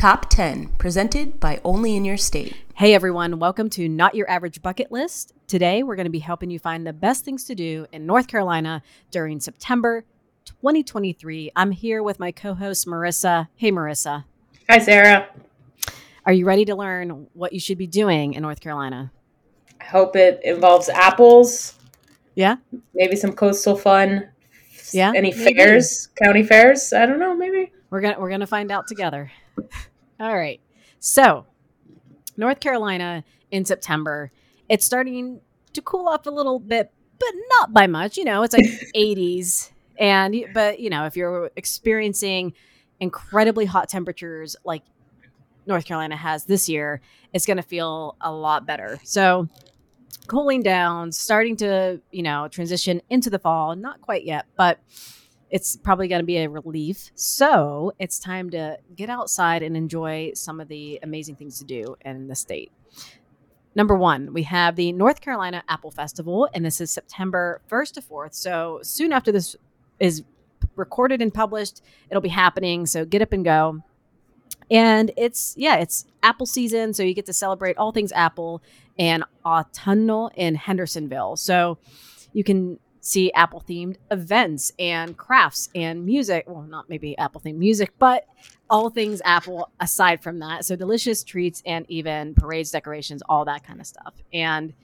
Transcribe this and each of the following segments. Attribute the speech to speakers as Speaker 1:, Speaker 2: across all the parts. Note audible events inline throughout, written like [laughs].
Speaker 1: Top 10, presented by Only in Your State.
Speaker 2: Hey everyone, welcome to Not Your Average Bucket List. Today we're going to be helping you find the best things to do in North Carolina during September 2023. I'm here with my co host Marissa. Hey Marissa.
Speaker 3: Hi Sarah.
Speaker 2: Are you ready to learn what you should be doing in North Carolina?
Speaker 3: I hope it involves apples.
Speaker 2: Yeah.
Speaker 3: Maybe some coastal fun.
Speaker 2: Yeah.
Speaker 3: Any
Speaker 2: maybe.
Speaker 3: fairs? County fairs? I don't know, maybe.
Speaker 2: We're gonna we're gonna find out together. All right. So, North Carolina in September, it's starting to cool off a little bit, but not by much. You know, it's like [laughs] 80s, and but you know, if you're experiencing incredibly hot temperatures like North Carolina has this year, it's going to feel a lot better. So, cooling down, starting to you know transition into the fall. Not quite yet, but it's probably going to be a relief. So it's time to get outside and enjoy some of the amazing things to do in the state. Number one, we have the North Carolina Apple Festival, and this is September 1st to 4th. So soon after this is recorded and published, it'll be happening. So get up and go. And it's, yeah, it's Apple season. So you get to celebrate all things Apple and autumnal in Hendersonville. So you can see Apple themed events and crafts and music. Well, not maybe Apple themed music, but all things Apple aside from that. So delicious treats and even parades, decorations, all that kind of stuff. And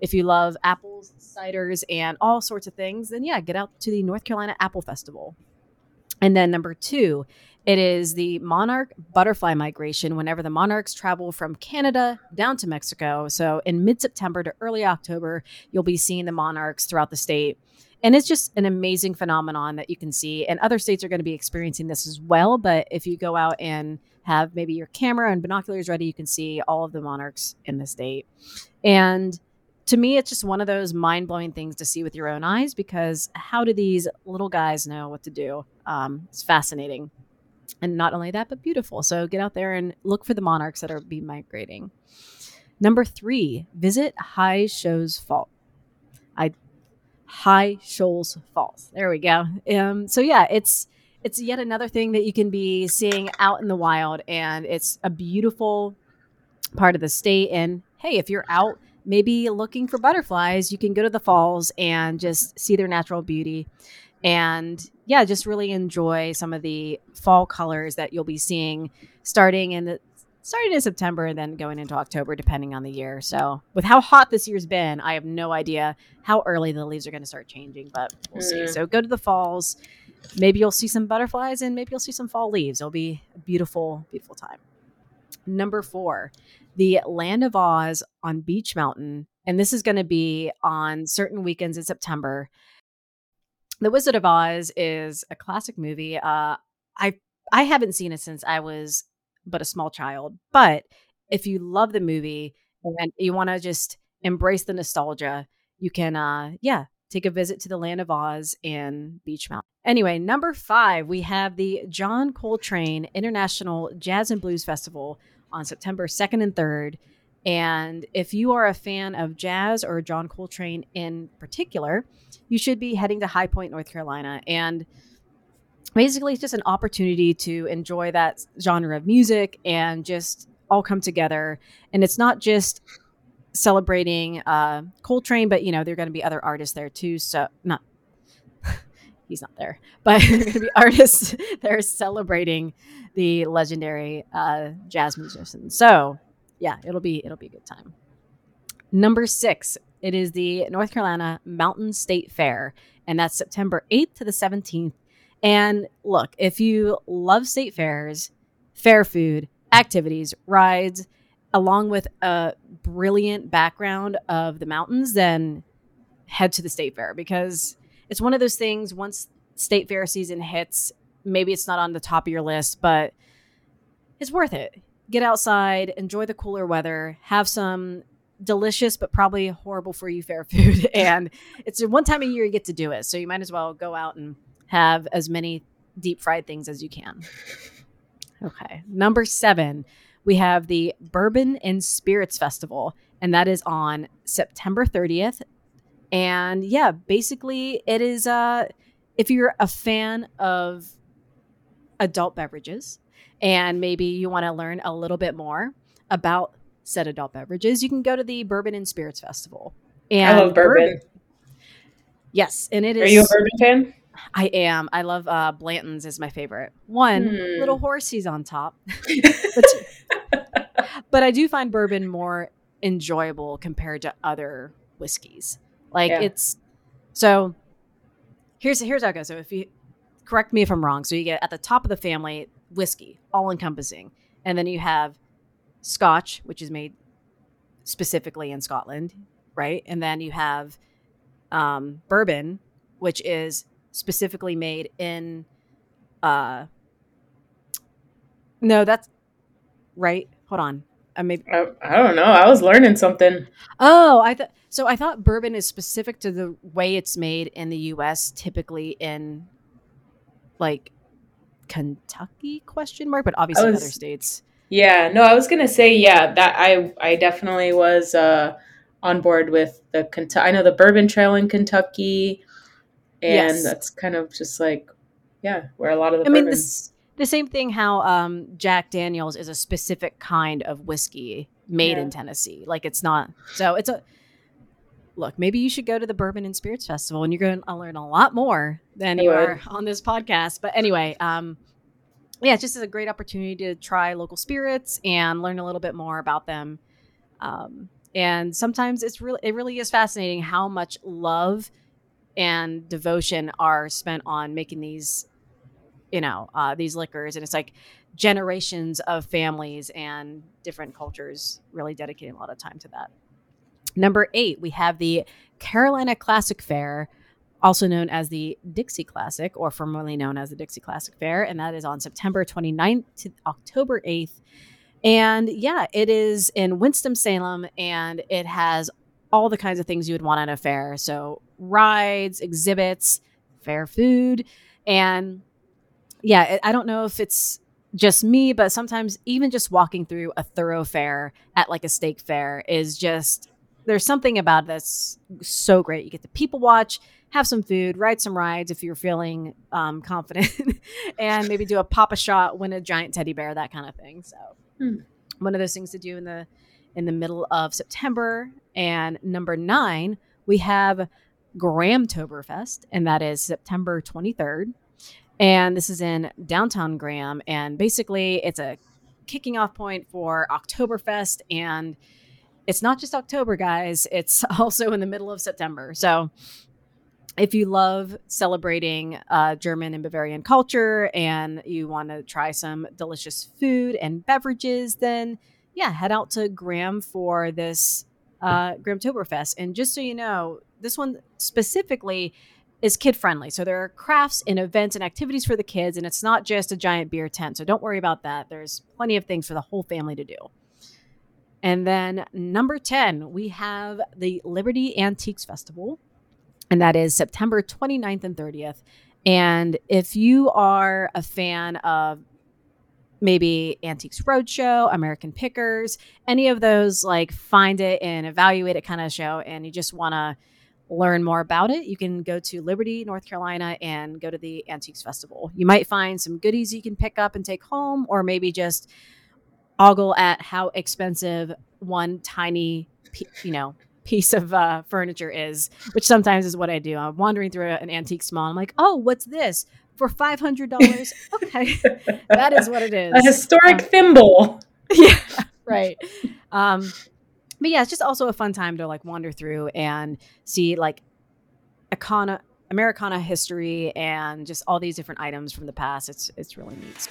Speaker 2: if you love apples, ciders, and all sorts of things, then yeah, get out to the North Carolina Apple Festival. And then number two, it is the monarch butterfly migration whenever the monarchs travel from Canada down to Mexico. So in mid September to early October, you'll be seeing the monarchs throughout the state. And it's just an amazing phenomenon that you can see. And other states are going to be experiencing this as well. But if you go out and have maybe your camera and binoculars ready, you can see all of the monarchs in the state. And to me, it's just one of those mind blowing things to see with your own eyes because how do these little guys know what to do? Um, it's fascinating. And not only that, but beautiful. So get out there and look for the monarchs that are be migrating. Number three, visit High Shows Fall. I High Shoals Falls. There we go. Um, so yeah, it's it's yet another thing that you can be seeing out in the wild, and it's a beautiful part of the state. And hey, if you're out maybe looking for butterflies, you can go to the falls and just see their natural beauty. And yeah, just really enjoy some of the fall colors that you'll be seeing starting in the starting in September and then going into October, depending on the year. So, with how hot this year's been, I have no idea how early the leaves are going to start changing, but we'll see.
Speaker 3: Mm.
Speaker 2: So, go to the falls. Maybe you'll see some butterflies and maybe you'll see some fall leaves. It'll be a beautiful, beautiful time. Number four, the Land of Oz on Beech Mountain. And this is going to be on certain weekends in September. The Wizard of Oz is a classic movie. Uh, I I haven't seen it since I was but a small child. But if you love the movie and you want to just embrace the nostalgia, you can, uh, yeah, take a visit to the Land of Oz in Beech Mountain. Anyway, number five, we have the John Coltrane International Jazz and Blues Festival on September 2nd and 3rd. And if you are a fan of jazz or John Coltrane in particular, you should be heading to High Point, North Carolina. And basically it's just an opportunity to enjoy that genre of music and just all come together. And it's not just celebrating uh coltrane but you know there are going to be other artists there too. So not [laughs] he's not there [laughs] but there are going to be artists [laughs] that are celebrating the legendary uh jazz musician so yeah it'll be it'll be a good time number six it is the north carolina mountain state fair and that's september 8th to the 17th and look, if you love state fairs, fair food, activities, rides, along with a brilliant background of the mountains, then head to the state fair because it's one of those things once state fair season hits, maybe it's not on the top of your list, but it's worth it. Get outside, enjoy the cooler weather, have some delicious but probably horrible for you fair food [laughs] and it's one time a year you get to do it so you might as well go out and have as many deep fried things as you can. Okay. Number seven, we have the Bourbon and Spirits Festival, and that is on September 30th. And yeah, basically, it is uh, if you're a fan of adult beverages, and maybe you want to learn a little bit more about said adult beverages, you can go to the Bourbon and Spirits Festival. And
Speaker 3: I love bourbon.
Speaker 2: Yes, and it is.
Speaker 3: Are you a bourbon fan?
Speaker 2: I am. I love uh, Blanton's is my favorite. One
Speaker 3: Hmm.
Speaker 2: little horsies on top, [laughs] but, [laughs] but I do find bourbon more enjoyable compared to other whiskeys. Like
Speaker 3: Yeah.
Speaker 2: it's so. Here's here's how it goes. So if you correct me if I'm wrong, so you get at the top of the family whiskey, all encompassing, and then you have Scotch, which is made specifically in Scotland, right? And then you have um, bourbon, which is specifically made in. Uh, no, that's right. Hold on. I may.
Speaker 3: I, I don't know. I was learning something.
Speaker 2: Oh, I thought so. I thought bourbon is specific to the way it's made in the U.S. Typically in like Kentucky question mark, but obviously
Speaker 3: was-
Speaker 2: other states.
Speaker 3: Yeah, no, I was gonna say yeah that I I definitely was uh, on board with the Kentucky. I know the Bourbon Trail in Kentucky, and
Speaker 2: Yes.
Speaker 3: that's kind of just like yeah, where a lot of the
Speaker 2: I mean, this the same thing. How um, Jack Daniels is a specific kind of whiskey made
Speaker 3: Yeah.
Speaker 2: in Tennessee. Like it's not. So it's a look. Maybe you should go to the Bourbon and Spirits Festival, and you're going to learn a lot more than you are on this podcast. But anyway, um, yeah, it's just a great opportunity to try local spirits and learn a little bit more about them. Um, and sometimes it's really it really is fascinating how much love and devotion are spent on making these you know uh, these liquors and it's like generations of families and different cultures really dedicating a lot of time to that number eight we have the carolina classic fair also known as the dixie classic or formerly known as the dixie classic fair and that is on september 29th to october 8th and yeah it is in winston-salem and it has all the kinds of things you would want at a fair. So rides exhibits fair food and yeah, I don't know if it's just me, but sometimes even just walking through a thoroughfare at like a steak fair is just there's something about that's so great. You get to people watch, have some food, ride some rides if you're feeling um, [laughs] confident, and maybe do a pop a shot, win a giant teddy bear, that kind of thing. So
Speaker 3: Hmm.
Speaker 2: one of those things to do in the in the middle of September. And number nine, we have Grahamtoberfest, and that is September 23rd. And this is in downtown Graham. And basically, it's a kicking off point for Oktoberfest. And it's not just October, guys, it's [laughs] also in the middle of September. So if you love celebrating uh, German and Bavarian culture and you want to try some delicious food and beverages, then yeah, head out to Graham for this uh, Grahamtoberfest. And just so you know, this one specifically is kid friendly. So there are crafts and events and activities for the kids, and it's not just a giant beer tent. So don't worry about that. There's plenty of things for the whole family to do. And then number 10, we have the Liberty Antiques Festival, and that is September 29th and 30th. And if you are a fan of maybe Antiques Roadshow, American Pickers, any of those, like find it and evaluate it kind of show, and you just want to learn more about it, you can go to Liberty, North Carolina, and go to the Antiques Festival. You might find some goodies you can pick up and take home, or maybe just ogle at how expensive one tiny, you know, piece of uh, furniture is, which sometimes is what I do. I'm wandering through an antique mall. I'm like, oh, what's this? For five hundred dollars? [laughs] okay, [laughs] that is what it is.
Speaker 3: a historic
Speaker 2: Uh,
Speaker 3: thimble. [laughs]
Speaker 2: yeah, right. Um, but yeah, it's just also a fun time to like wander through and see like Icona, Americana history and just all these different items from the past. It's it's really neat.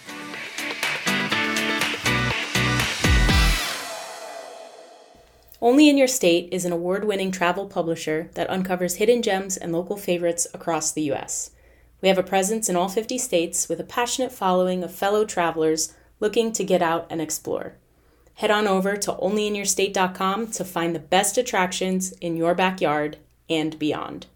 Speaker 1: Only in Your State is an award winning travel publisher that uncovers hidden gems and local favorites across the U.S. We have a presence in all 50 states with a passionate following of fellow travelers looking to get out and explore. Head on over to onlyinyourstate.com to find the best attractions in your backyard and beyond.